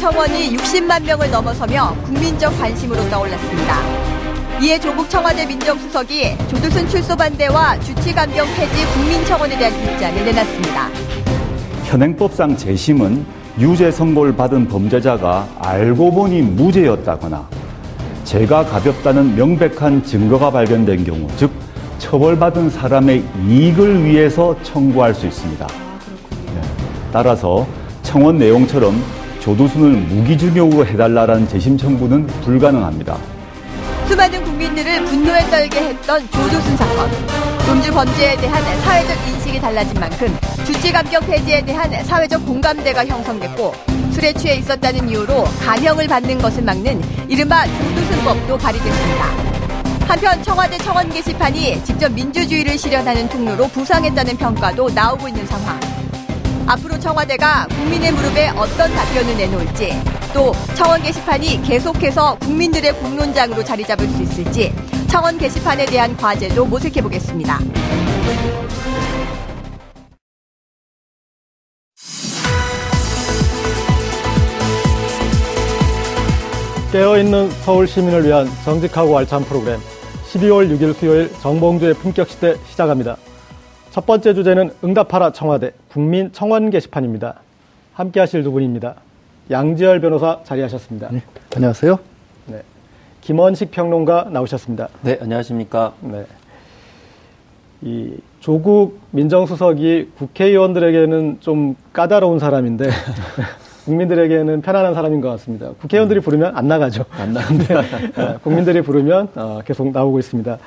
청원이 60만 명을 넘어서며 국민적 관심으로 떠올랐습니다. 이에 조국 청와대 민정수석이 조두순 출소 반대와 주치 감경 폐지 국민 청원에 대한 입장을 내놨습니다. 현행법상 재심은 유죄 선고를 받은 범죄자가 알고 보니 무죄였다거나 죄가 가볍다는 명백한 증거가 발견된 경우, 즉 처벌받은 사람의 이익을 위해서 청구할 수 있습니다. 네. 따라서 청원 내용처럼 조두순을 무기징역으로 해달라는 재심 청구는 불가능합니다. 수많은 국민들을 분노에 떨게 했던 조두순 사건. 음주 범죄에 대한 사회적 인식이 달라진 만큼 주치 감경 폐지에 대한 사회적 공감대가 형성됐고 술에 취해 있었다는 이유로 감형을 받는 것을 막는 이른바 조두순법도 발의됐습니다. 한편 청와대 청원 게시판이 직접 민주주의를 실현하는 통로로 부상했다는 평가도 나오고 있는 상황. 앞으로 청와대가 국민의 무릎에 어떤 답변을 내놓을지 또 청원 게시판이 계속해서 국민들의 공론장으로 자리 잡을 수 있을지 청원 게시판에 대한 과제도 모색해 보겠습니다. 깨어있는 서울 시민을 위한 정직하고 알찬 프로그램 12월 6일 수요일 정봉주의 품격시대 시작합니다. 첫 번째 주제는 응답하라 청와대 국민 청원 게시판입니다. 함께 하실 두 분입니다. 양지열 변호사 자리하셨습니다. 네, 안녕하세요. 네. 김원식 평론가 나오셨습니다. 네, 안녕하십니까. 네. 이 조국 민정수석이 국회의원들에게는 좀 까다로운 사람인데 국민들에게는 편안한 사람인 것 같습니다. 국회의원들이 부르면 안 나가죠. 안 나는데 네, 국민들이 부르면 어, 계속 나오고 있습니다.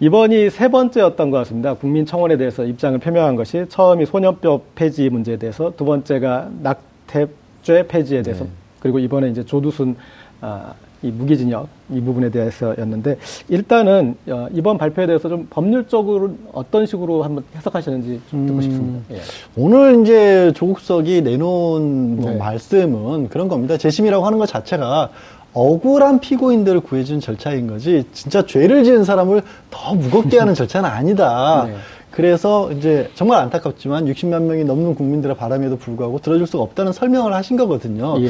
이번이 세 번째였던 것 같습니다. 국민청원에 대해서 입장을 표명한 것이 처음이 소년법 폐지 문제에 대해서 두 번째가 낙태죄 폐지에 대해서 네. 그리고 이번에 이제 조두순 아, 이 무기징역 이 부분에 대해서였는데 일단은 어, 이번 발표에 대해서 좀 법률적으로 어떤 식으로 한번 해석하시는지 좀 듣고 음, 싶습니다. 예. 오늘 이제 조국석이 내놓은 뭐 네. 말씀은 그런 겁니다. 재심이라고 하는 것 자체가 억울한 피고인들을 구해준 절차인 거지 진짜 죄를 지은 사람을 더 무겁게 하는 절차는 아니다. 네. 그래서 이제 정말 안타깝지만 60만 명이 넘는 국민들의 바람에도 불구하고 들어줄 수가 없다는 설명을 하신 거거든요. 예.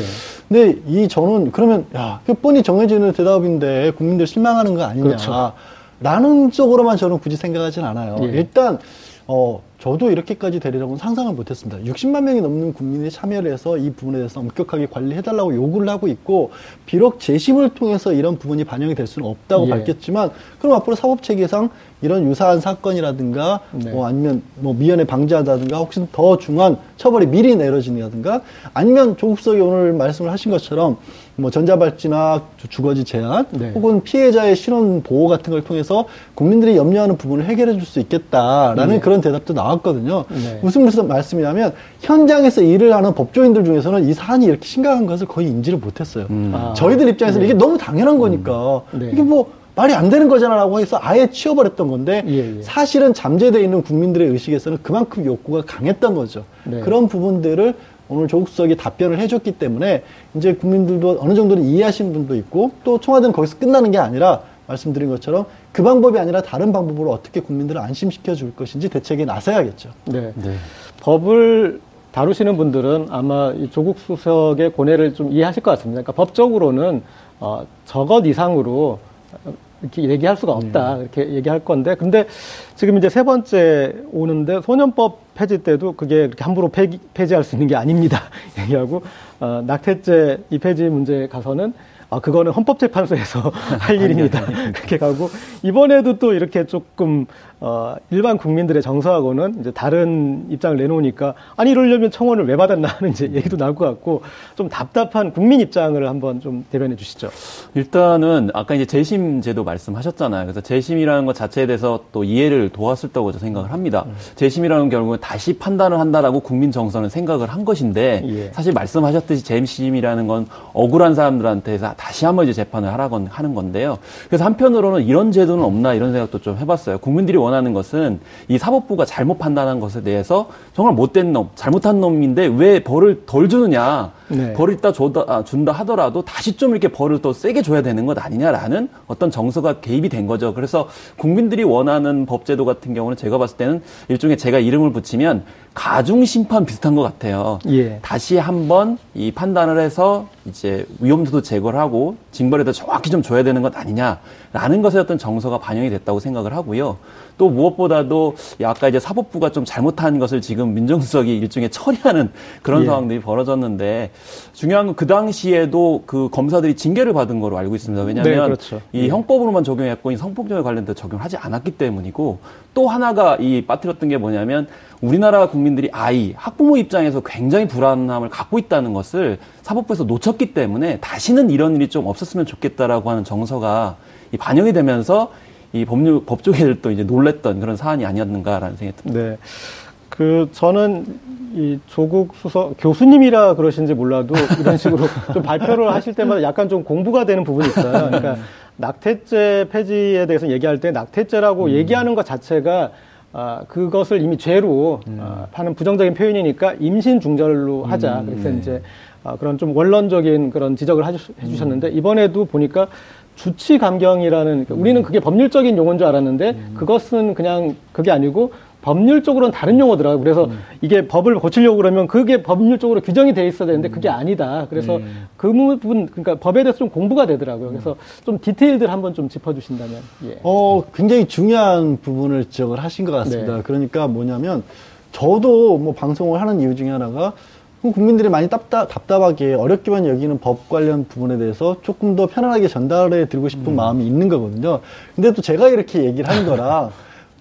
근데 이 저는 그러면 야, 그 뻔히 정해지는 대답인데 국민들 실망하는 거 아니냐. 그렇죠. 라는 쪽으로만 저는 굳이 생각하진 않아요. 예. 일단 어 저도 이렇게까지 되리라고는 상상을 못했습니다. 60만 명이 넘는 국민이 참여를 해서 이 부분에 대해서 엄격하게 관리해달라고 요구를 하고 있고 비록 재심을 통해서 이런 부분이 반영이 될 수는 없다고 예. 밝혔지만 그럼 앞으로 사법 체계상 이런 유사한 사건이라든가 네. 뭐 아니면 뭐 미연에 방지하다든가 혹시 더 중한 처벌이 미리 내려진다든가 아니면 조국석이 오늘 말씀을 하신 것처럼 뭐 전자발찌나 주- 주거지 제한 네. 혹은 피해자의 신원 보호 같은 걸 통해서 국민들이 염려하는 부분을 해결해 줄 수 있겠다라는 네. 그런 대답도 나왔 거든요. 네. 무슨 무슨 말씀이냐면 현장에서 일을 하는 법조인들 중에서는 이 사안이 이렇게 심각한 것을 거의 인지를 못했어요. 아. 저희들 입장에서는 이게 너무 당연한 거니까 네. 이게 뭐 말이 안 되는 거잖아라고 해서 아예 치워버렸던 건데 예, 예. 사실은 잠재되어 있는 국민들의 의식에서는 그만큼 욕구가 강했던 거죠. 네. 그런 부분들을 오늘 조국 수석이 답변을 해줬기 때문에 이제 국민들도 어느 정도는 이해하신 분도 있고 또 청와대는 거기서 끝나는 게 아니라 말씀드린 것처럼 그 방법이 아니라 다른 방법으로 어떻게 국민들을 안심시켜 줄 것인지 대책에 나서야겠죠. 네. 법을 다루시는 분들은 아마 이 조국 수석의 고뇌를 좀 이해하실 것 같습니다. 그러니까 법적으로는 어, 저것 이상으로 이렇게 얘기할 수가 없다 이렇게 얘기할 건데 근데 지금 이제 세 번째 오는데 소년법 폐지 때도 그게 그렇게 함부로 폐기, 폐지할 수 있는 게 아닙니다 얘기하고 어, 낙태죄 이 폐지 문제에 가서는 아 그거는 헌법재판소에서 할 일입니다. 그렇게 가고 이번에도 또 이렇게 조금 어, 일반 국민들의 정서하고는 이제 다른 입장을 내놓으니까 아니 이러려면 청원을 왜 받았나 하는 이제 얘기도 나올 것 같고 좀 답답한 국민 입장을 한번 좀 대변해 주시죠. 일단은 아까 이제 재심 제도 말씀하셨잖아요. 그래서 재심이라는 것 자체에 대해서 또 이해를 도왔을 거고 저 생각을 합니다. 음. 재심이라는 결국은 다시 판단을 한다라고 국민 정서는 생각을 한 것인데 예. 사실 말씀하셨듯이 재심이라는 건 억울한 사람들한테 다시 한번 이제 재판을 하라고 하는 건데요. 그래서 한편으로는 이런 제도는 없나 이런 생각도 좀 해봤어요. 국민들이 원하는 것은 이 사법부가 잘못 판단한 것에 대해서 정말 못된 놈, 잘못한 놈인데 왜 벌을 덜 주느냐. 네. 벌을 있다 줘다, 아, 준다 하더라도 다시 좀 이렇게 벌을 더 세게 줘야 되는 것 아니냐라는 어떤 정서가 개입이 된 거죠. 그래서 국민들이 원하는 법제도 같은 경우는 제가 봤을 때는 일종의 제가 이름을 붙이면 가중심판 비슷한 것 같아요. 예. 다시 한번 이 판단을 해서 이제 위험도도 제거를 하고 징벌에도 정확히 좀 줘야 되는 것 아니냐라는 것에 어떤 정서가 반영이 됐다고 생각을 하고요. 또 무엇보다도 이 아까 이제 사법부가 좀 잘못한 것을 지금 민정수석이 일종의 처리하는 그런 예. 상황들이 벌어졌는데 중요한 건 그 당시에도 그 검사들이 징계를 받은 거로 알고 있습니다. 왜냐하면 네, 그렇죠. 이 형법으로만 적용했고 이 성폭력에 관련돼서 적용하지 않았기 때문이고 또 하나가 이 빠뜨렸던 게 뭐냐면 우리나라 국민들이 아이 학부모 입장에서 굉장히 불안함을 갖고 있다는 것을 사법부에서 놓쳤기 때문에 다시는 이런 일이 좀 없었으면 좋겠다라고 하는 정서가 이 반영이 되면서 이 법률 법조계들도 이제 놀랬던 그런 사안이 아니었는가라는 생각이 듭니다. 네. 그 저는 이 조국 수석 교수님이라 그러신지 몰라도 이런 식으로 좀 발표를 하실 때마다 약간 좀 공부가 되는 부분이 있어요. 그러니까 낙태죄 폐지에 대해서 얘기할 때 낙태죄라고 얘기하는 것 자체가 아, 그것을 이미 죄로 아, 하는 부정적인 표현이니까 임신 중절로 하자. 그래서 이제 아, 그런 좀 원론적인 그런 지적을 하주- 해주셨는데 이번에도 보니까 주치 감경이라는 그러니까 우리는 그게 법률적인 용어인 줄 알았는데 그것은 그냥 그게 아니고 법률적으로는 다른 용어더라고요. 그래서 이게 법을 고치려고 그러면 그게 법률적으로 규정이 돼 있어야 되는데 그게 아니다. 그래서 그 부분 그러니까 법에 대해서 좀 공부가 되더라고요. 그래서 좀 디테일들 한번 좀 짚어주신다면. 예. 어, 굉장히 중요한 부분을 지적을 하신 것 같습니다. 네. 그러니까 뭐냐면 저도 뭐 방송을 하는 이유 중에 하나가 국민들이 많이 답답, 답답하게 어렵게만 여기는 법 관련 부분에 대해서 조금 더 편안하게 전달해 드리고 싶은 음. 마음이 있는 거거든요. 근데 또 제가 이렇게 얘기를 하는 거랑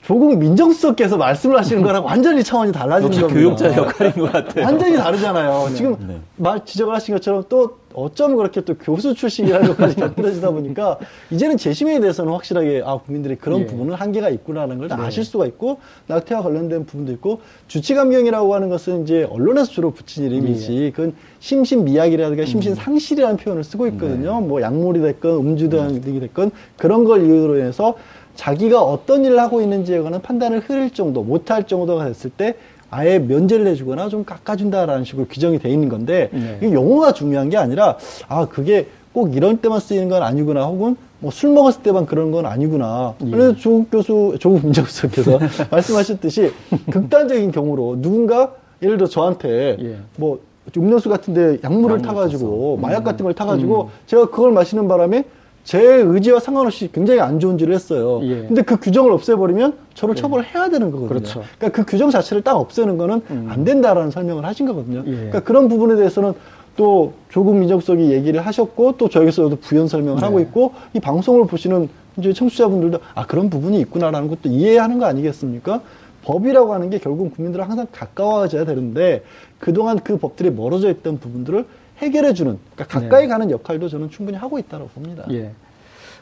조국 민정수석께서 말씀을 하시는 거랑 완전히 차원이 달라지는 겁니다. 교육자 역할인 것 같아요. 완전히 다르잖아요. 지금 네. 말 지적을 하신 것처럼 또 어쩜 그렇게 또 교수 출신이라는 것까지 곁들여지다 보니까 이제는 재심에 대해서는 확실하게 아 국민들이 그런 예. 부분은 한계가 있구나라는 걸다 아실 수가 있고 낙태와 관련된 부분도 있고 주치감경이라고 하는 것은 이제 언론에서 주로 붙인 이름이지. 그건 심신미약이라든가 심신상실이라는 표현을 쓰고 있거든요. 뭐 약물이 됐건 음주 등이 됐건 그런 걸 이유로 해서 자기가 어떤 일을 하고 있는지에 관한 판단을 흐릴 정도, 못할 정도가 됐을 때 아예 면제를 해주거나 좀 깎아준다라는 식으로 규정이 돼 있는 건데 네. 이게 용어가 중요한 게 아니라 아 그게 꼭 이런 때만 쓰이는 건 아니구나 혹은 뭐 술 먹었을 때만 그런 건 아니구나. 예. 그래서 조국 교수, 조국 민정수석께서 말씀하셨듯이 극단적인 경우로 누군가 예를 들어 저한테 예. 뭐 음료수 같은데 약물을 약물 타가지고 마약 같은 걸 음. 타가지고 제가 그걸 마시는 바람에 제 의지와 상관없이 굉장히 안 좋은 일을 했어요. 예. 근데 그 규정을 없애버리면 저를 처벌을 해야 되는 거거든요. 그렇죠. 음. 그러니까 그 규정 자체를 딱 없애는 거는 안 된다라는 설명을 하신 거거든요. 예. 그러니까 그런 부분에 대해서는 또 조국 민정수석이 얘기를 하셨고 또 저희에서도 부연 설명을 네. 하고 있고 이 방송을 보시는 이제 청취자분들도 아 그런 부분이 있구나라는 것도 이해하는 거 아니겠습니까? 법이라고 하는 게 결국 국민들은 항상 가까워져야 되는데 그동안 그 법들이 멀어져 있던 부분들을 해결해 주는 그러니까 가까이 가는 역할도 저는 충분히 하고 있다고 봅니다. 예.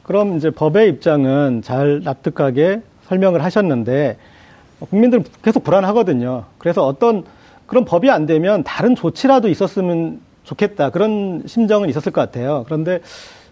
그럼 이제 법의 입장은 잘 납득하게 설명을 하셨는데 국민들은 계속 불안하거든요. 그래서 어떤 그런 법이 안 되면 다른 조치라도 있었으면 좋겠다 그런 심정은 있었을 것 같아요. 그런데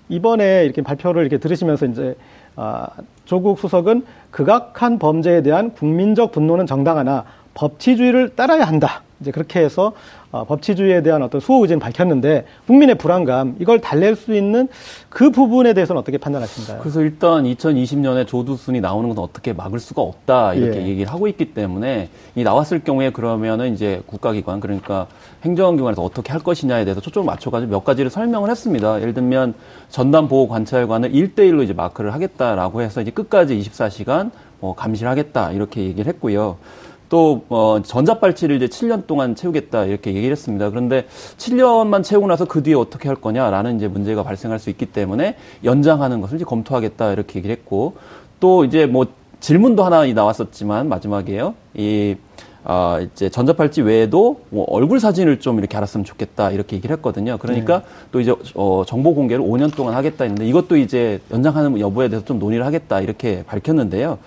이번에 이렇게 발표를 이렇게 들으시면서 이제 아, 조국 수석은 극악한 범죄에 대한 국민적 분노는 정당하나 법치주의를 따라야 한다. 이제 그렇게 해서 어, 법치주의에 대한 어떤 수호 의지는 밝혔는데 국민의 불안감 이걸 달랠 수 있는 그 부분에 대해서는 어떻게 판단하신가요? 그래서 일단 2020년에 조두순이 나오는 것은 어떻게 막을 수가 없다 이렇게 예. 얘기를 하고 있기 때문에 이 나왔을 경우에 그러면은 이제 국가기관 그러니까 행정기관에서 어떻게 할 것이냐에 대해서 초점을 맞춰가지고 몇 가지를 설명을 했습니다. 예를 들면 전담 보호 관찰관을 1대1로 이제 마크를 하겠다라고 해서 이제 끝까지 24시간 뭐 감시를 하겠다 이렇게 얘기를 했고요. 또 어, 전자발찌를 이제 7년 동안 채우겠다 이렇게 얘기를 했습니다. 그런데 7년만 채우고 나서 그 뒤에 어떻게 할 거냐라는 이제 문제가 발생할 수 있기 때문에 연장하는 것을 이제 검토하겠다 이렇게 얘기를 했고 또 이제 뭐 질문도 하나 나왔었지만 마지막에요. 이 아, 이제 전자팔찌 외에도 뭐 얼굴 사진을 좀 이렇게 알았으면 좋겠다 이렇게 얘기를 했거든요. 그러니까 네. 또 이제 어, 정보 공개를 5년 동안 하겠다 했는데 이것도 이제 연장하는 여부에 대해서 좀 논의를 하겠다 이렇게 밝혔는데요.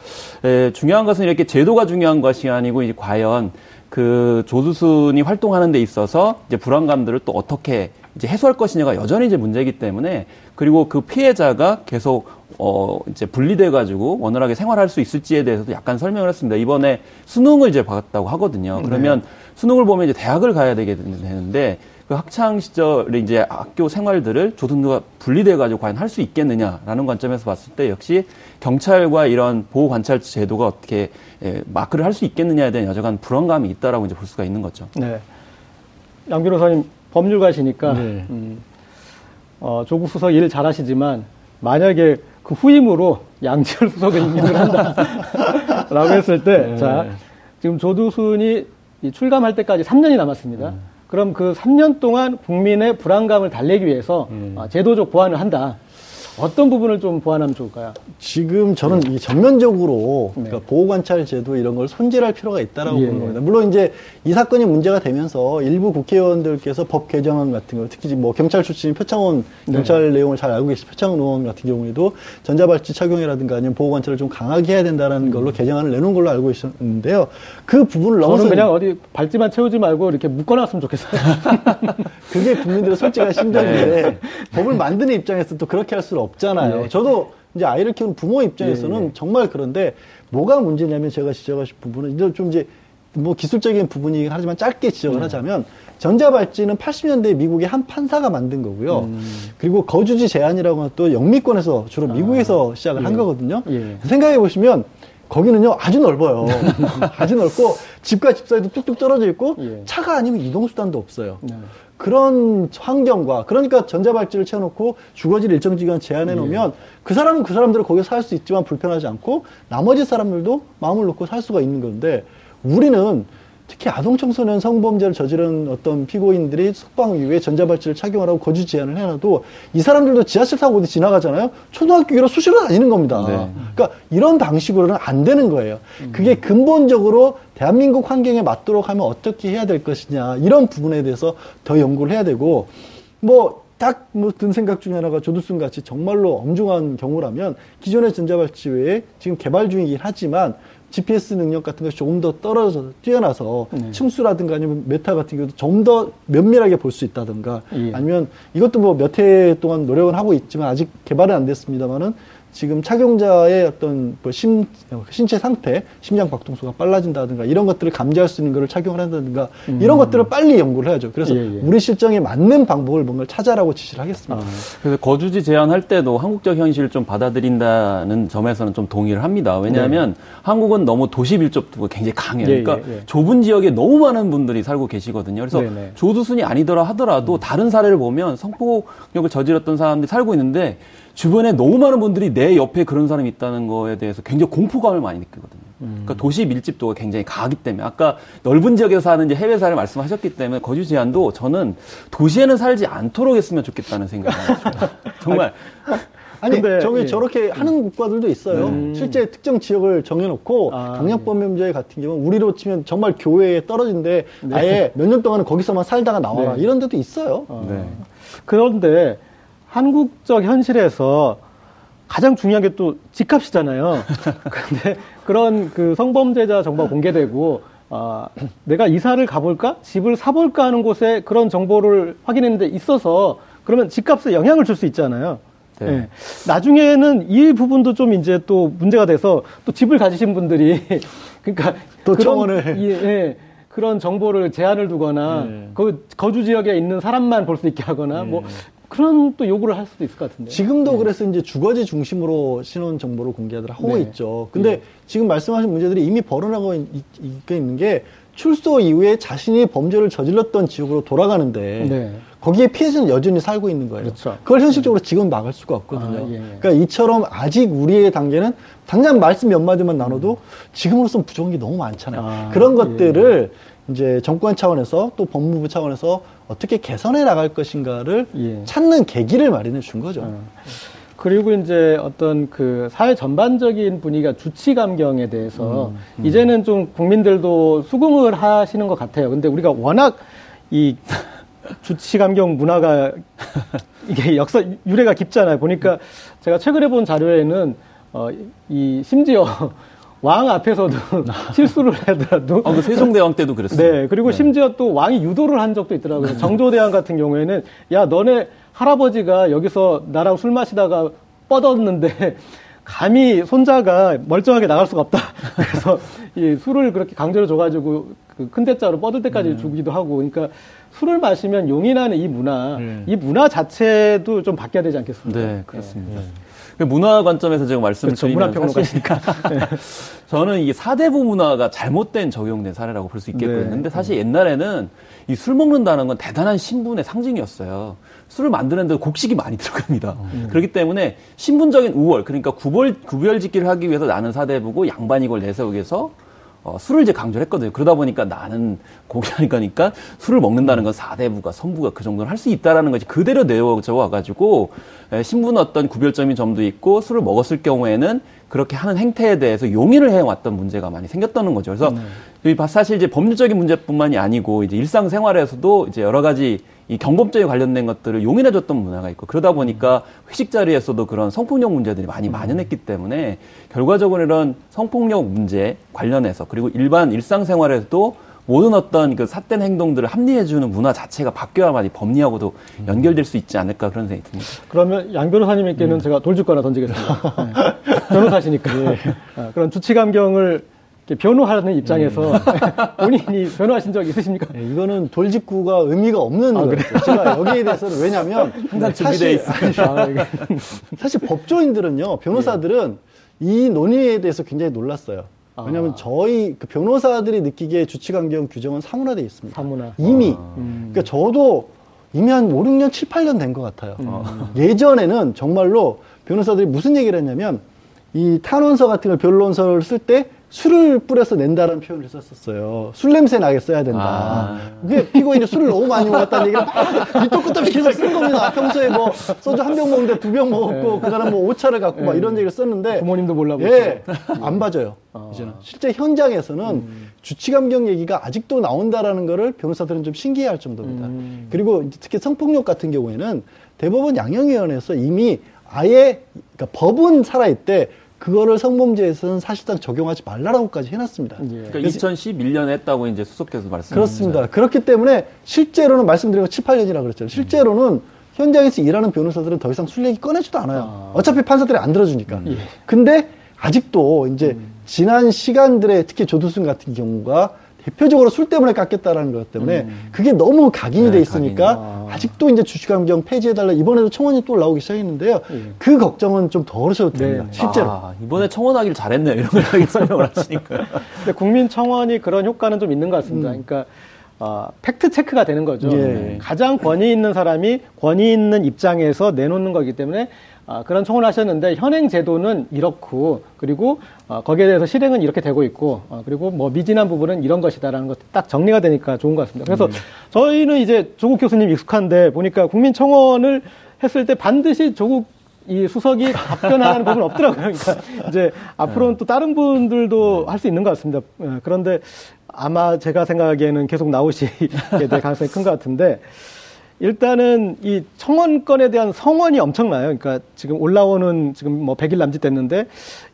에, 중요한 것은 이렇게 제도가 중요한 것이 아니고 이제 과연 그 조두순이 활동하는 데 있어서 이제 불안감들을 또 어떻게 이제 해소할 것이냐가 여전히 이제 문제이기 때문에 그리고 그 피해자가 계속 어 이제 분리돼 가지고 원활하게 생활할 수 있을지에 대해서도 약간 설명을 했습니다. 이번에 수능을 이제 받았다고 하거든요. 그러면 네. 수능을 보면 이제 대학을 가야 되게 되는데 그 학창 시절에 이제 학교 생활들을 조든누가 분리돼 가지고 과연 할 수 있겠느냐라는 관점에서 봤을 때 역시 경찰과 이런 보호 관찰 제도가 어떻게 예, 마크를 할 수 있겠느냐에 대한 여전한 불안감이 있다라고 이제 볼 수가 있는 거죠. 네. 양 변호사님 법률가시니까 네. 음, 어, 조국 수석 일 잘하시지만 만약에 그 후임으로 양지열 수석을 임명을 한다라고 했을 때, 네. 자 지금 조두순이 출감할 때까지 3년이 남았습니다. 음. 그럼 그 3년 동안 국민의 불안감을 달래기 위해서 음. 어, 제도적 보완을 한다. 어떤 부분을 좀 보완하면 좋을까요? 지금 저는 네. 이 전면적으로 네. 그러니까 보호관찰 제도 이런 걸 손질할 필요가 있다라고 예. 보는 겁니다. 물론 이제 이 사건이 문제가 되면서 일부 국회의원들께서 법 개정안 같은 거, 특히 뭐 경찰 출신인 표창원 네. 경찰 내용을 잘 알고 계신 표창원 의원 같은 경우에도 전자발찌 착용이라든가 아니면 보호관찰을 좀 강하게 해야 된다는 음. 걸로 개정안을 내놓은 걸로 알고 있었는데요. 그 부분을 넘어서 그냥 어디 발찌만 채우지 말고 이렇게 묶어놨으면 좋겠어요. 그게 국민들의 솔직한 심정인데 네. 법을 만드는 입장에서 또 그렇게 할 수는 없잖아요. 네. 저도 이제 아이를 키우는 부모 입장에서는 네. 정말 그런데 뭐가 문제냐면 제가 지적하실 부분은 이제 좀 이제 뭐 기술적인 부분이긴 하지만 짧게 지적을 네. 하자면 전자발찌는 80년대 미국의 한 판사가 만든 거고요. 음. 그리고 거주지 제한이라고 하는 또 영미권에서 주로 미국에서 아. 시작을 예. 한 거거든요. 예. 생각해 보시면 거기는요 아주 넓어요. 아주 넓고 집과 집 사이도 뚝뚝 떨어져 있고 예. 차가 아니면 이동 수단도 없어요. 네. 그런 환경과 그러니까 전자발찌를 채워놓고 주거지를 일정 기간 제한해 놓으면 예. 그 사람은 그 사람들은 거기서 살수 있지만 불편하지 않고 나머지 사람들도 마음을 놓고 살 수가 있는 건데 우리는 특히 아동 청소년 성범죄를 저지른 어떤 피고인들이 석방 이후에 전자발찌를 착용하라고 거주 제한을 해놔도 이 사람들도 지하철 타고 어디 지나가잖아요. 초등학교로 수시로 다니는 겁니다. 네. 그러니까 이런 방식으로는 안 되는 거예요. 그게 근본적으로 대한민국 환경에 맞도록 하면 어떻게 해야 될 것이냐 이런 부분에 대해서 더 연구를 해야 되고 뭐 딱 뭐 든 생각 중에 하나가 조두순 같이 정말로 엄중한 경우라면 기존의 전자발찌 외에 지금 개발 중이긴 하지만 GPS 능력 같은 것이 조금 더 떨어져 뛰어나서 네. 층수라든가 아니면 메타 같은 경우도 좀 더 면밀하게 볼 수 있다든가 예. 아니면 이것도 뭐 몇 해 동안 노력은 하고 있지만 아직 개발은 안 됐습니다만은 지금 착용자의 어떤 뭐 심, 신체 상태, 심장 박동수가 빨라진다든가 이런 것들을 감지할 수 있는 것을 착용을 한다든가 음. 이런 것들을 빨리 연구를 해야죠. 그래서 예, 예. 우리 실정에 맞는 방법을 뭔가를 찾아라고 지시를 하겠습니다. 아, 그래서 거주지 제한할 때도 한국적 현실을 좀 받아들인다는 점에서는 좀 동의를 합니다. 왜냐하면 네. 한국은 너무 도시 밀접도가 굉장히 강해요. 예, 그러니까 예, 예. 좁은 지역에 너무 많은 분들이 살고 계시거든요. 그래서 네, 네. 조두순이 아니더라 하더라도 음. 다른 사례를 보면 성폭력을 저질렀던 사람들이 살고 있는데 주변에 너무 많은 분들이 내 옆에 그런 사람이 있다는 거에 대해서 굉장히 공포감을 많이 느끼거든요. 음. 그러니까 도시 밀집도가 굉장히 강하기 때문에 아까 넓은 지역에서 사는 이제 해외 사를 말씀하셨기 때문에 거주 제한도 저는 도시에는 살지 않도록 했으면 좋겠다는 생각이 듭니다. 정말. 아니, 근데, 저기 예. 저렇게 하는 국가들도 있어요. 음. 실제 특정 지역을 정해놓고 아, 강력범죄 같은 경우는 우리로 치면 정말 교회에 떨어진데 네. 아예 몇 년 동안은 거기서만 살다가 나와라 네. 이런 데도 있어요. 아. 네. 그런데 한국적 현실에서 가장 중요한 게 또 집값이잖아요. 근데 그런 그 성범죄자 정보가 공개되고 아, 내가 이사를 가볼까? 집을 사볼까 하는 곳에 그런 정보를 확인했는데 있어서 그러면 집값에 영향을 줄 수 있잖아요. 네. 네. 나중에는 이 부분도 좀 이제 또 문제가 돼서 또 집을 가지신 분들이 그러니까 또 청원을 예, 예, 그런 정보를 제한을 두거나 네. 그 거주 지역에 있는 사람만 볼 수 있게 하거나 뭐 네. 그런 또 요구를 할 수도 있을 것 같은데. 지금도 네. 그래서 이제 주거지 중심으로 신원 정보를 공개하들 하고 네. 있죠. 근데 네. 지금 말씀하신 문제들이 이미 벌어나고 있, 있는 게 출소 이후에 자신이 범죄를 저질렀던 지역으로 돌아가는데 네. 거기에 피해자는 여전히 살고 있는 거예요. 그렇죠. 걸 현실적으로 지금 막을 수가 없거든요. 아, 예, 예. 그러니까 이처럼 아직 우리의 단계는 당장 말씀 몇 마디만 나눠도 지금으로선 부족한 게 너무 많잖아요. 아, 그런 예. 것들을 이제 정권 차원에서 또 법무부 차원에서 어떻게 개선해 나갈 것인가를 예. 찾는 계기를 마련해 준 거죠. 어. 그리고 이제 어떤 그 사회 전반적인 분위기가 주치 감경에 대해서 음, 이제는 좀 국민들도 수긍을 하시는 것 같아요. 근데 우리가 워낙 이 주치 감경 문화가 이게 역사 유래가 깊잖아요. 보니까 제가 최근에 본 자료에는 어 이 심지어 왕 앞에서도 실수를 하더라도 아, 그 세종대왕 때도 그랬어요. 네, 그리고 심지어 또 왕이 유도를 한 적도 있더라고요. 정조대왕 같은 경우에는 야 너네 할아버지가 여기서 나랑 술 마시다가 뻗었는데 감히 손자가 멀쩡하게 나갈 수가 없다. 그래서 이 술을 그렇게 강제로 줘가지고 그 큰 대자로 뻗을 때까지 주기도 하고, 그러니까 술을 마시면 용인하는 이 문화, 이 문화 자체도 좀 바뀌어야 되지 않겠습니까? 네, 그렇습니다. 그 문화 관점에서 제가 그렇죠. 말씀드리면 사실 문화평론가시니까. 저는 이게 사대부 문화가 잘못된 적용된 사례라고 볼 수 있겠거든요. 네. 근데 사실 옛날에는 이 술 먹는다는 건 대단한 신분의 상징이었어요. 술을 만드는데 곡식이 많이 들어갑니다. 그렇기 때문에 신분적인 우월, 그러니까 구별, 구별짓기를 하기 위해서 나는 사대부고 양반이 이걸 내세우기 위해서 어, 술을 이제 강조를 했거든요. 그러다 보니까 나는 고기하니까 술을 먹는다는 건 사대부가 선부가 그 정도는 할 수 있다라는 것이 그대로 내어져 와가지고 에, 신분 어떤 구별점인 점도 있고 술을 먹었을 경우에는 그렇게 하는 행태에 대해서 용인을 해왔던 문제가 많이 생겼다는 거죠. 그래서 이 사실 이제 법률적인 문제뿐만이 아니고 이제 일상생활에서도 이제 여러 가지 이 경범죄에 관련된 것들을 용인해줬던 문화가 있고 그러다 보니까 회식 자리에서도 그런 성폭력 문제들이 많이 만연했기 때문에 결과적으로 이런 성폭력 문제 관련해서 그리고 일반 일상생활에서도 모든 어떤 그 삿된 행동들을 합리해주는 문화 자체가 바뀌어야만 이 법리하고도 연결될 수 있지 않을까 그런 생각이 듭니다. 그러면 양 변호사님께는 제가 돌줄 거 하나 던지겠습니다. 네. 변호사시니까. 아, 그런 주치감경을 이렇게 변호하는 입장에서 본인이 변호하신 적 있으십니까? 네, 이거는 돌직구가 의미가 없는 거예요. 제가 여기에 대해서는 왜냐하면 항상 준비돼 사실, 아, 이게- 사실 법조인들은요, 변호사들은 이 논의에 대해서 굉장히 놀랐어요. 왜냐하면 아. 저희 그 변호사들이 느끼기에 주치감경 규정은 사문화돼 있습니다. 사문화. 이미. 음. 그러니까 저도 이미 한 5, 6년, 7, 8년 된 것 같아요. 음. 예전에는 정말로 변호사들이 무슨 얘기를 했냐면 이 탄원서 같은 걸 변론서를 쓸 때 술을 뿌려서 낸다는 표현을 썼었어요. 술 냄새 나게 써야 된다. 아. 그게 피고인이 술을 너무 많이 먹었다는 얘기를 막 밑도 끝도 없이 계속 쓴 겁니다. 평소에 뭐 소주 한 병 먹는데 두 병 먹었고 그 사람 뭐 오차를 갖고 막 이런 얘기를 썼는데 부모님도 몰라보고. 예, 안 봐줘요. 이제는 실제 현장에서는 주치감경 얘기가 아직도 나온다라는 거를 변호사들은 좀 신기해할 정도입니다. 그리고 이제 특히 성폭력 같은 경우에는 대법원 양형위원회에서 이미 아예 그러니까 법은 살아있대 그거를 성범죄에서는 사실상 적용하지 말라라고까지 해놨습니다. 예. 그러니까 2011년에 했다고 이제 수석께서 말씀하셨죠. 그렇습니다. 그렇기 때문에 실제로는 말씀드린 거 7, 8년이라 그랬잖아요. 실제로는 현장에서 일하는 변호사들은 더 이상 술 얘기 꺼내지도 않아요. 어차피 판사들이 안 들어주니까. 근데 아직도 이제 지난 시간들의 특히 조두순 같은 경우가 대표적으로 술 때문에 깎였다라는 것 때문에 그게 너무 각인이 돼 있으니까 아직도 이제 주식감경 폐지해달라 이번에도 청원이 또 나오기 시작했는데요. 그 걱정은 좀 덜으셔도 됩니다. 네. 실제로. 아, 이번에 청원하길 잘했네요. 이런 걸 설명을 하시니까. 근데 국민 청원이 그런 효과는 좀 있는 것 같습니다. 그러니까 어, 팩트 체크가 되는 거죠. 예. 가장 권위 있는 사람이 권위 있는 입장에서 내놓는 거기 때문에 아, 그런 청원을 하셨는데 현행 제도는 이렇고 그리고 어, 거기에 대해서 실행은 이렇게 되고 있고 어, 그리고 뭐 미진한 부분은 이런 것이다라는 것이 딱 정리가 되니까 좋은 것 같습니다. 그래서 저희는 이제 조국 교수님 익숙한데 보니까 국민 청원을 했을 때 반드시 조국 이 수석이 답변하는 법은 없더라고요. 그러니까 이제 앞으로는 또 다른 분들도 할 수 있는 것 같습니다. 예, 그런데 아마 제가 생각하기에는 계속 나오시게 될 가능성이 큰 것 같은데 일단은 이 청원권에 대한 성원이 엄청나요. 그러니까 지금 올라오는 지금 뭐 100일 남짓 됐는데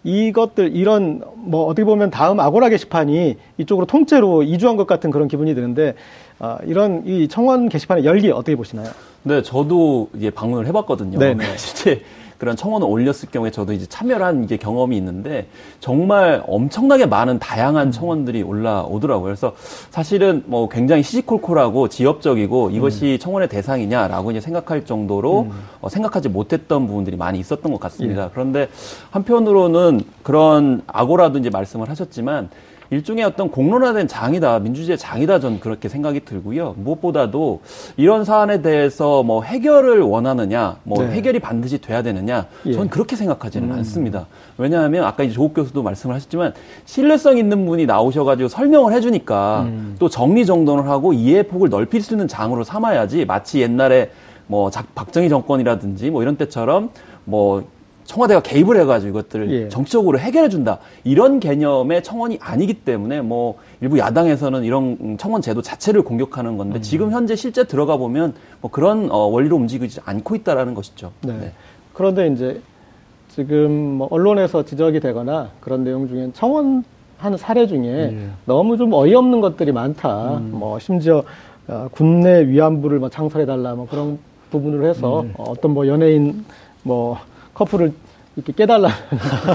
이것들 이런 뭐 어떻게 보면 다음 아고라 게시판이 이쪽으로 통째로 이주한 것 같은 그런 기분이 드는데 아, 이런 이 청원 게시판의 열기 어떻게 보시나요? 네, 저도 이제 방문을 해봤거든요. 네네. 실제 그런 청원을 올렸을 경우에 저도 이제 참여를 한 이게 경험이 있는데 정말 엄청나게 많은 다양한 음. 청원들이 올라오더라고요. 그래서 사실은 뭐 굉장히 시시콜콜하고 지엽적이고 이것이 음. 청원의 대상이냐라고 이제 생각할 정도로 어, 생각하지 못했던 부분들이 많이 있었던 것 같습니다. 예. 그런데 한편으로는 그런 악오라도 이제 말씀을 하셨지만 일종의 어떤 공론화된 장이다, 민주주의의 장이다, 전 그렇게 생각이 들고요. 무엇보다도 이런 사안에 대해서 뭐 해결을 원하느냐, 뭐 네. 해결이 반드시 돼야 되느냐, 예. 전 그렇게 생각하지는 않습니다. 왜냐하면 아까 이제 조국 교수도 말씀을 하셨지만 신뢰성 있는 분이 나오셔가지고 설명을 해주니까 또 정리정돈을 하고 이해 폭을 넓힐 수 있는 장으로 삼아야지 마치 옛날에 뭐 작- 박정희 정권이라든지 뭐 이런 때처럼 뭐 청와대가 개입을 해가지고 이것들을 예. 정치적으로 해결해준다 이런 개념의 청원이 아니기 때문에 뭐 일부 야당에서는 이런 음, 청원 제도 자체를 공격하는 건데 지금 현재 실제 들어가 보면 뭐 그런 어, 원리로 움직이지 않고 있다라는 것이죠. 네. 그런데 이제 지금 뭐 언론에서 지적이 되거나 그런 내용 중엔 청원하는 사례 중에 너무 좀 어이없는 것들이 많다. 뭐 심지어 어, 군내 위안부를 뭐 창설해달라 뭐 그런 부분으로 해서 어, 어떤 뭐 연예인 뭐 커플을 이렇게 깨달라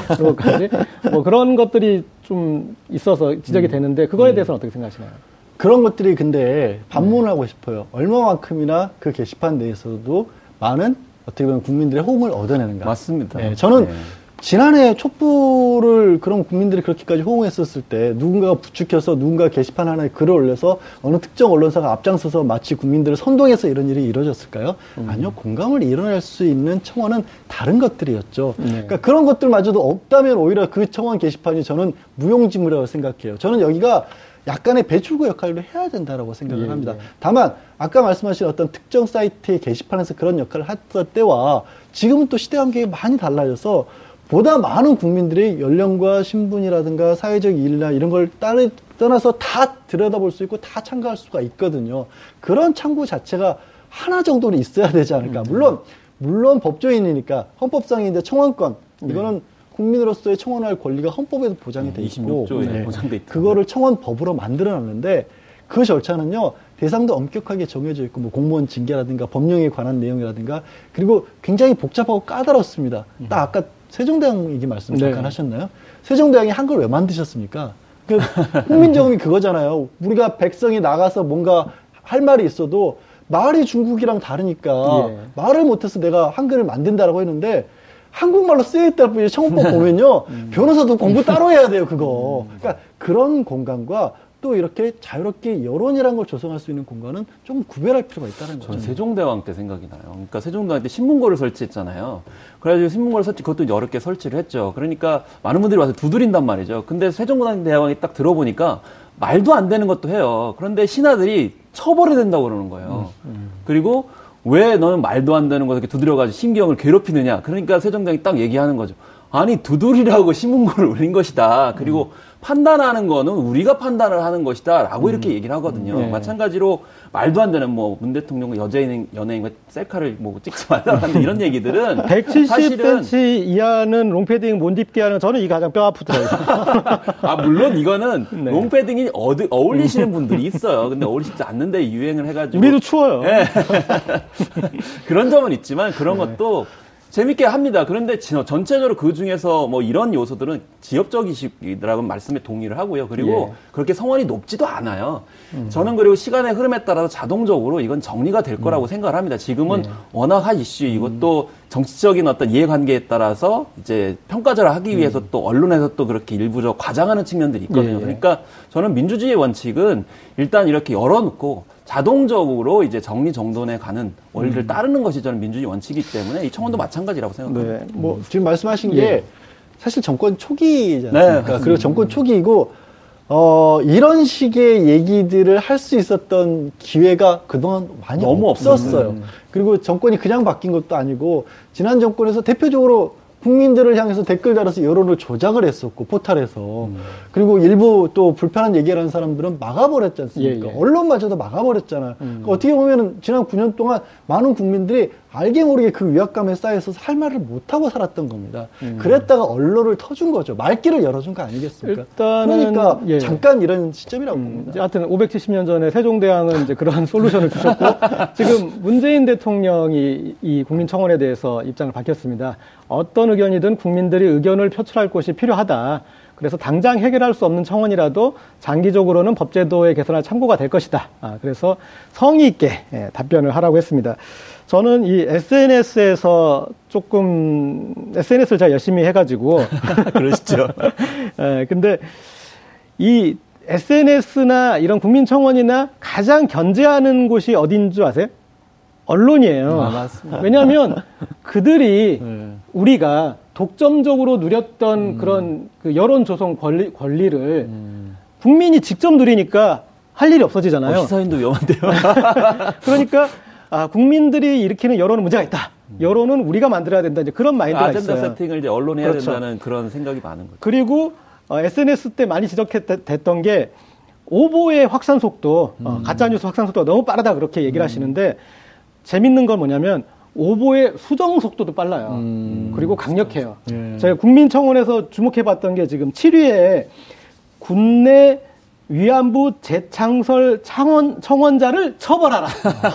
그런 것까지 뭐 그런 것들이 좀 있어서 지적이 되는데 그거에 대해서는 어떻게 생각하시나요? 그런 것들이 근데 반문을 하고 싶어요. 얼마만큼이나 그 게시판 내에서도 많은 어떻게 보면 국민들의 호응을 얻어내는가. 맞습니다. 네, 저는 네. 지난해 촛불을 그런 국민들이 그렇게까지 호응했었을 때 누군가가 부추겨서 누군가 게시판 하나에 글을 올려서 어느 특정 언론사가 앞장서서 마치 국민들을 선동해서 이런 일이 이루어졌을까요? 아니요. 공감을 이뤄낼 수 있는 청원은 다른 것들이었죠. 그러니까 그런 것들마저도 없다면 오히려 그 청원 게시판이 저는 무용지물이라고 생각해요. 저는 여기가 약간의 배출구 역할을 해야 된다라고 생각을 예, 합니다. 예. 다만 아까 말씀하신 어떤 특정 사이트의 게시판에서 그런 역할을 했을 때와 지금은 또 시대 관계가 많이 달라져서 보다 많은 국민들이 연령과 신분이라든가 사회적 일이나 이런 걸 따르, 떠나서 다 들여다볼 수 있고 다 참가할 수가 있거든요. 그런 창구 자체가 하나 정도는 있어야 되지 않을까. 물론 물론 법조인이니까 헌법상인데 청원권 이거는 국민으로서의 청원할 권리가 헌법에도 보장이 돼 있고 26조에 네, 보장돼. 그거를 청원법으로 만들어놨는데 그 절차는요 대상도 엄격하게 정해져 있고 뭐 공무원 징계라든가 법령에 관한 내용이라든가 그리고 굉장히 복잡하고 까다롭습니다. 딱 아까 세종대왕 얘기 말씀 잠깐 네. 하셨나요? 세종대왕이 한글 왜 만드셨습니까? 그 국민정음이 그거잖아요. 우리가 백성이 나가서 뭔가 할 말이 있어도 말이 중국이랑 다르니까 예. 말을 못해서 내가 한글을 만든다라고 했는데 한국말로 쓰여있다 보니 청법 보면요 변호사도 공부 따로 해야 돼요 그거 그러니까 그런 공간과 또 이렇게 자유롭게 여론이라는 걸 조성할 수 있는 공간은 좀 구별할 필요가 있다는 거죠. 저는 세종대왕 때 생각이 나요. 그러니까 세종대왕 때 신문고를 설치했잖아요. 그래가지고 신문고를 설치, 그것도 여러 개 설치를 했죠. 그러니까 많은 분들이 와서 두드린단 말이죠. 근데 세종대왕이 딱 들어보니까 말도 안 되는 것도 해요. 그런데 신하들이 처벌해야 된다고 그러는 거예요. 그리고 왜 너는 말도 안 되는 거 이렇게 두드려가지고 신경을 괴롭히느냐. 그러니까 세종대왕이 딱 얘기하는 거죠. 아니 두드리라고 신문고를 올린 것이다. 그리고 판단하는 거는 우리가 판단을 하는 것이다 라고 이렇게 얘기를 하거든요. 네. 마찬가지로 말도 안 되는 뭐 문 대통령과 여자인 연예인과 셀카를 뭐 찍지 말라는 이런 얘기들은 사실은 170cm 이하는 롱패딩 못 입게 하는 저는 이게 가장 뼈 아프더라고요. 아 물론 이거는 네. 롱패딩이 어드, 어울리시는 분들이 있어요. 근데 어울리지 않는데 유행을 해가지고 우리도 추워요. 예. 그런 점은 있지만 그런 것도 재밌게 합니다. 그런데 지- 전체적으로 그 중에서 뭐 이런 요소들은 지엽적이시라고 말씀에 동의를 하고요. 그리고 그렇게 성원이 높지도 않아요. 저는 그리고 시간의 흐름에 따라서 자동적으로 이건 정리가 될 거라고 생각을 합니다. 지금은 워낙 한 이슈 이것도 정치적인 어떤 이해관계에 따라서 이제 평가절하를 하기 위해서 또 언론에서 또 그렇게 일부러 과장하는 측면들이 있거든요. 예, 예. 그러니까 저는 민주주의의 원칙은 일단 이렇게 열어놓고 자동적으로 이제 정리 정돈에 가는 원리를 따르는 것이 저는 민주주의 원칙이기 때문에 이 청원도 마찬가지라고 생각합니다. 네, 뭐 지금 말씀하신 예. 게 사실 정권 초기지 네? 맞습니다. 그리고 정권 초기이고 어, 이런 식의 얘기들을 할 수 있었던 기회가 그동안 많이 너무 없었어요. 음. 그리고 정권이 그냥 바뀐 것도 아니고 지난 정권에서 대표적으로 국민들을 향해서 댓글 달아서 여론을 조작을 했었고 포탈에서 음. 그리고 일부 또 불편한 얘기를 하는 사람들은 막아버렸지 않습니까? 예, 예. 언론마저도 막아버렸잖아요. 그러니까 어떻게 보면은 지난 9년 동안 많은 국민들이 알게 모르게 그 위압감에 쌓여서 할 말을 못하고 살았던 겁니다. 그랬다가 언론을 터준 거죠. 말길을 열어준 거 아니겠습니까? 일단은 그러니까 예. 잠깐 이런 시점이라고 음, 봅니다. 하여튼 570년 전에 세종대왕은 이제 그러한 솔루션을 주셨고 지금 문재인 대통령이 이 국민청원에 대해서 입장을 밝혔습니다. 어떤 의견이든 국민들이 의견을 표출할 곳이 필요하다. 그래서 당장 해결할 수 없는 청원이라도 장기적으로는 법제도의 개선할 참고가 될 것이다. 아, 그래서 성의 있게 예, 답변을 하라고 했습니다. 저는 이 SNS에서 조금 SNS를 제가 열심히 해가지고 그러시죠. 예, 근데 이 SNS나 이런 국민청원이나 가장 견제하는 곳이 어딘 줄 아세요? 언론이에요. 아, 맞습니다. 왜냐하면 그들이 네. 우리가 독점적으로 누렸던 음. 그런 그 여론 조성 권리, 권리를 국민이 직접 누리니까 할 일이 없어지잖아요. 어, 시사인도 위험한데요. 그러니까 아, 국민들이 일으키는 여론은 문제가 있다. 여론은 우리가 만들어야 된다. 이제 그런 마인드가 아젠다 있어요. 세팅을 이제 언론이 해야 그렇죠. 된다는 그런 생각이 많은 거죠. 그리고 어, SNS 때 많이 지적했던 게 오보의 확산 속도, 어, 가짜 뉴스 확산 속도가 너무 빠르다 그렇게 얘기를 하시는데 재밌는 건 뭐냐면 오보의 수정 속도도 빨라요. 그리고 강력해요. 예. 저희가 국민청원에서 주목해봤던 게 지금 7위에 군내 위안부 재창설 창원, 청원자를 처벌하라.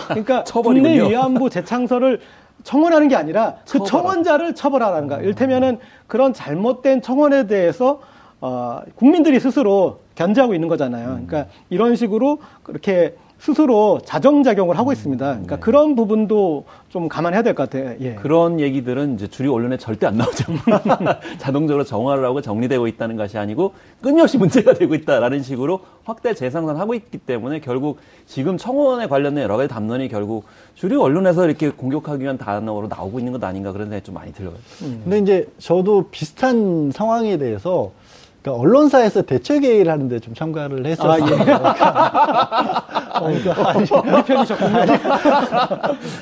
그러니까. 군내 위안부 재창설을 청원하는 게 아니라 그 처벌하라. 청원자를 처벌하라는 거야. 일테면은 그런 잘못된 청원에 대해서 어, 국민들이 스스로 견제하고 있는 거잖아요. 그러니까 이런 식으로 그렇게 스스로 자정작용을 하고 있습니다. 그러니까 그런 부분도 좀 감안해야 될 것 같아요. 예. 그런 얘기들은 이제 주류 언론에 절대 안 나오죠. 자동적으로 정화를 하고 정리되고 있다는 것이 아니고 끊임없이 문제가 되고 있다라는 식으로 확대 재생산하고 있기 때문에 결국 지금 청원에 관련된 여러 가지 담론이 결국 주류 언론에서 이렇게 공격하기 위한 단어로 나오고 있는 것 아닌가 그런 생각이 좀 많이 들어요. 근데 이제 저도 비슷한 상황에 대해서 그러니까 언론사에서 대책 회의를 하는데 좀 참가를 했었어요. 그러니까 우리 편이셨군요.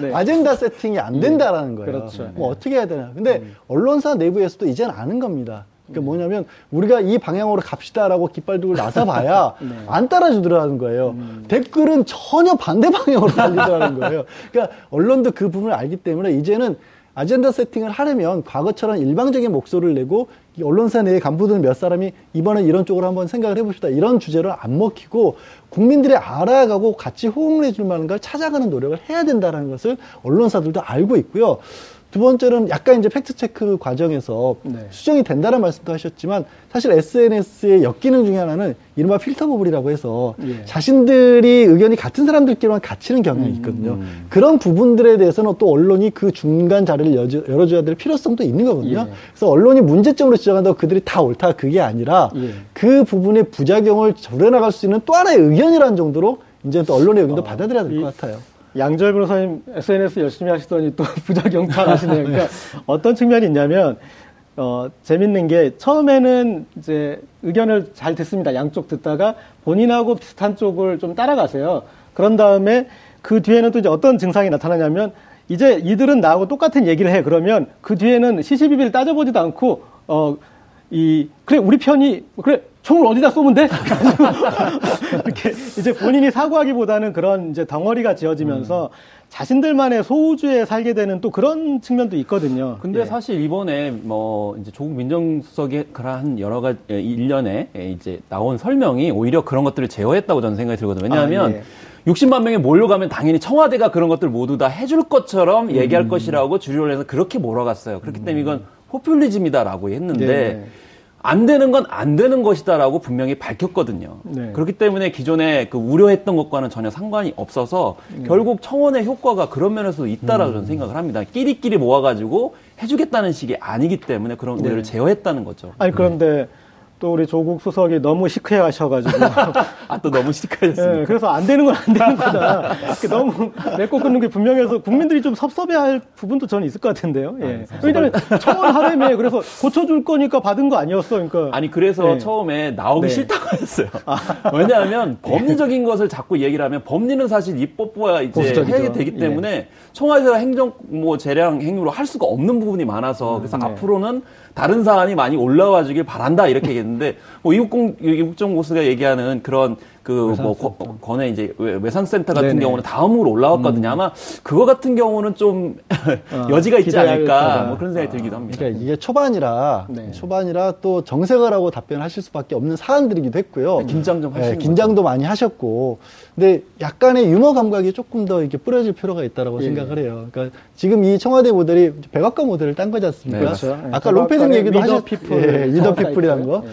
네. 아젠다 세팅이 안 된다라는 거예요. 그렇죠. 뭐 어떻게 해야 되나. 근데 언론사 내부에서도 이제는 아는 겁니다. 그러니까 뭐냐면 우리가 이 방향으로 갑시다라고 깃발 들고 나서 봐야 안 따라주더라는 거예요. 댓글은 전혀 반대 방향으로 달리더라는 거예요. 그러니까 언론도 그 부분을 알기 때문에 이제는 아젠다 세팅을 하려면 과거처럼 일방적인 목소리를 내고 이 언론사 내의 간부들 몇 사람이 이번엔 이런 쪽으로 한번 생각을 해봅시다. 이런 주제를 안 먹히고 국민들이 알아가고 같이 호응을 해줄 만한 걸 찾아가는 노력을 해야 된다는 것을 언론사들도 알고 있고요. 두 번째는 약간 이제 팩트 체크 과정에서 네. 수정이 된다는 말씀도 하셨지만 사실 SNS의 역기능 중에 하나는 이른바 filter bubble이라고 해서 예. 자신들이 의견이 같은 사람들끼리만 갇히는 경향이 있거든요. 그런 부분들에 대해서는 또 언론이 그 중간 자리를 열어줘야 될 필요성도 있는 거거든요. 예. 그래서 언론이 문제점으로 지적한다고 그들이 다 옳다 그게 아니라 예. 그 부분의 부작용을 줄여나갈 수 있는 또 하나의 의견이라는 정도로 이제 또 언론의 의견도 받아들여야 될 이- 것 같아요. 양절 변호사님 SNS 열심히 하시더니 또 부작용 파하시네요. 그러니까 어떤 측면이 있냐면 어, 재밌는 게 처음에는 이제 의견을 잘 듣습니다. 양쪽 듣다가 본인하고 비슷한 쪽을 좀 따라가세요. 그런 다음에 그 뒤에는 또 이제 어떤 증상이 나타나냐면 이제 이들은 나하고 똑같은 얘기를 해. 그러면 그 뒤에는 시시비비를 따져보지도 않고 어, 이 그래 우리 편이 그래 총을 어디다 쏘면 돼? 이렇게 이제 본인이 사고하기보다는 그런 이제 덩어리가 지어지면서 자신들만의 소우주에 살게 되는 또 그런 측면도 있거든요. 근데 예. 사실 이번에 뭐 이제 조국 민정수석의 그러한 여러 가지 예, 일련에 예, 이제 나온 설명이 오히려 그런 것들을 제어했다고 저는 생각이 들거든요. 왜냐하면 아, 예. 60만 명이 몰려가면 당연히 청와대가 그런 것들 모두 다 해줄 것처럼 얘기할 음. 것이라고 주류 언론에서 그렇게 몰아갔어요. 그렇기 때문에 이건 포퓰리즘이다라고 했는데 네. 안 되는 건 안 되는 것이다라고 분명히 밝혔거든요. 네. 그렇기 때문에 기존에 그 우려했던 것과는 전혀 상관이 없어서 네. 결국 청원의 효과가 그런 면에서도 있다라고 음. 저는 생각을 합니다. 끼리끼리 모아가지고 해주겠다는 식이 아니기 때문에 그런 네. 데를 제어했다는 거죠. 아니 그런데 또 우리 조국 수석이 너무 시크해하셔가지고 아 또 너무 시크하셨습니다. 예, 그래서 안 되는 건 안 되는 거다. 너무 맺고 끊는 게 분명해서 국민들이 좀 섭섭해 할 부분도 저는 있을 것 같은데요. 예. 왜냐하면 청원 하려면 그래서 고쳐줄 거니까 받은 거 아니었어. 그러니까 아니 그래서 네. 처음에 나오기 네. 싫다고 했어요. 왜냐하면 법리적인 것을 자꾸 얘기를 하면 법리는 사실 입법부가 이제 보수적이죠. 해야 되기 예. 때문에 청와대가 행정 뭐 재량 행위로 할 수가 없는 부분이 많아서 그래서 네. 앞으로는 다른 사안이 많이 올라와 주길 바란다 이렇게 얘기했는데 뭐 이국공 이국종 교수가 얘기하는 그런 그뭐 권역 이제 외- 외상센터 같은 네네. 경우는 다음으로 올라왔거든요. 아마 그거 같은 경우는 좀 어, 여지가 있지 않을까. 뭐 그런 생각이 들기도 합니다. 그러니까 이게 초반이라 네. 초반이라 또 정색을 답변을 하실 수밖에 없는 사안들이기도 했고요. 네, 긴장 좀 하시는 네, 긴장도 많이 하셨고, 근데 약간의 유머 감각이 조금 더 이렇게 뿌려질 필요가 있다라고 예. 생각을 해요. 그러니까 지금 이 청와대 모델이 백악관 모델을 딴 거지 않습니까? 네, 그렇죠. 예, 아까 롱패딩 얘기도 하셨, People 예, People이라는 사이트. 거. 예.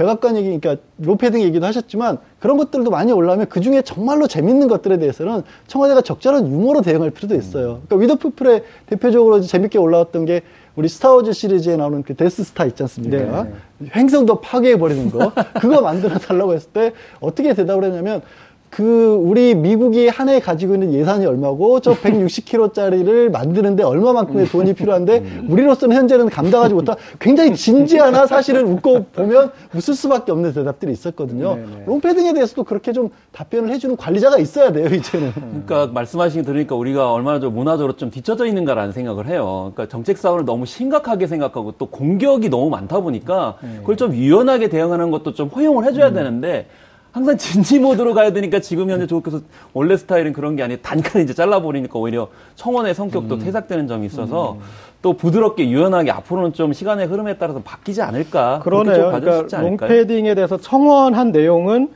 백악관 얘기, 그러니까 롱패딩 얘기도 하셨지만 그런 것들도 많이 올라오면 그 중에 정말로 재밌는 것들에 대해서는 청와대가 적절한 유머로 대응할 필요도 있어요. 그러니까 We the People의 대표적으로 재밌게 올라왔던 게 우리 스타워즈 시리즈에 나오는 그 Death Star 있지 않습니까? 네. 행성도 파괴해 버리는 거 그거 만들어 달라고 했을 때 어떻게 대답을 했냐면 그 우리 미국이 한 해 가지고 있는 예산이 얼마고 저 160kg짜리를 만드는데 얼마만큼의 돈이 필요한데 우리로서는 현재는 감당하지 못한 굉장히 진지하나 사실은 웃고 보면 웃을 수밖에 없는 대답들이 있었거든요. 네네. 롱패딩에 대해서도 그렇게 좀 답변을 해주는 관리자가 있어야 돼요 이제는. 그러니까 말씀하신 거 들으니까 우리가 얼마나 좀 문화적으로 좀 뒤처져 있는가라는 생각을 해요. 그러니까 정책 사원을 너무 심각하게 생각하고 또 공격이 너무 많다 보니까 그걸 좀 유연하게 대응하는 것도 좀 허용을 해줘야 되는데 항상 진지 모드로 가야 되니까 지금 현재 조국께서 원래 스타일은 그런 게 아니라 단칸에 이제 잘라버리니까 오히려 청원의 성격도 퇴색되는 점이 있어서 또 부드럽게 유연하게 앞으로는 좀 시간의 흐름에 따라서 바뀌지 않을까 그러네요. 그러니까? 롱패딩에 대해서 청원한 내용은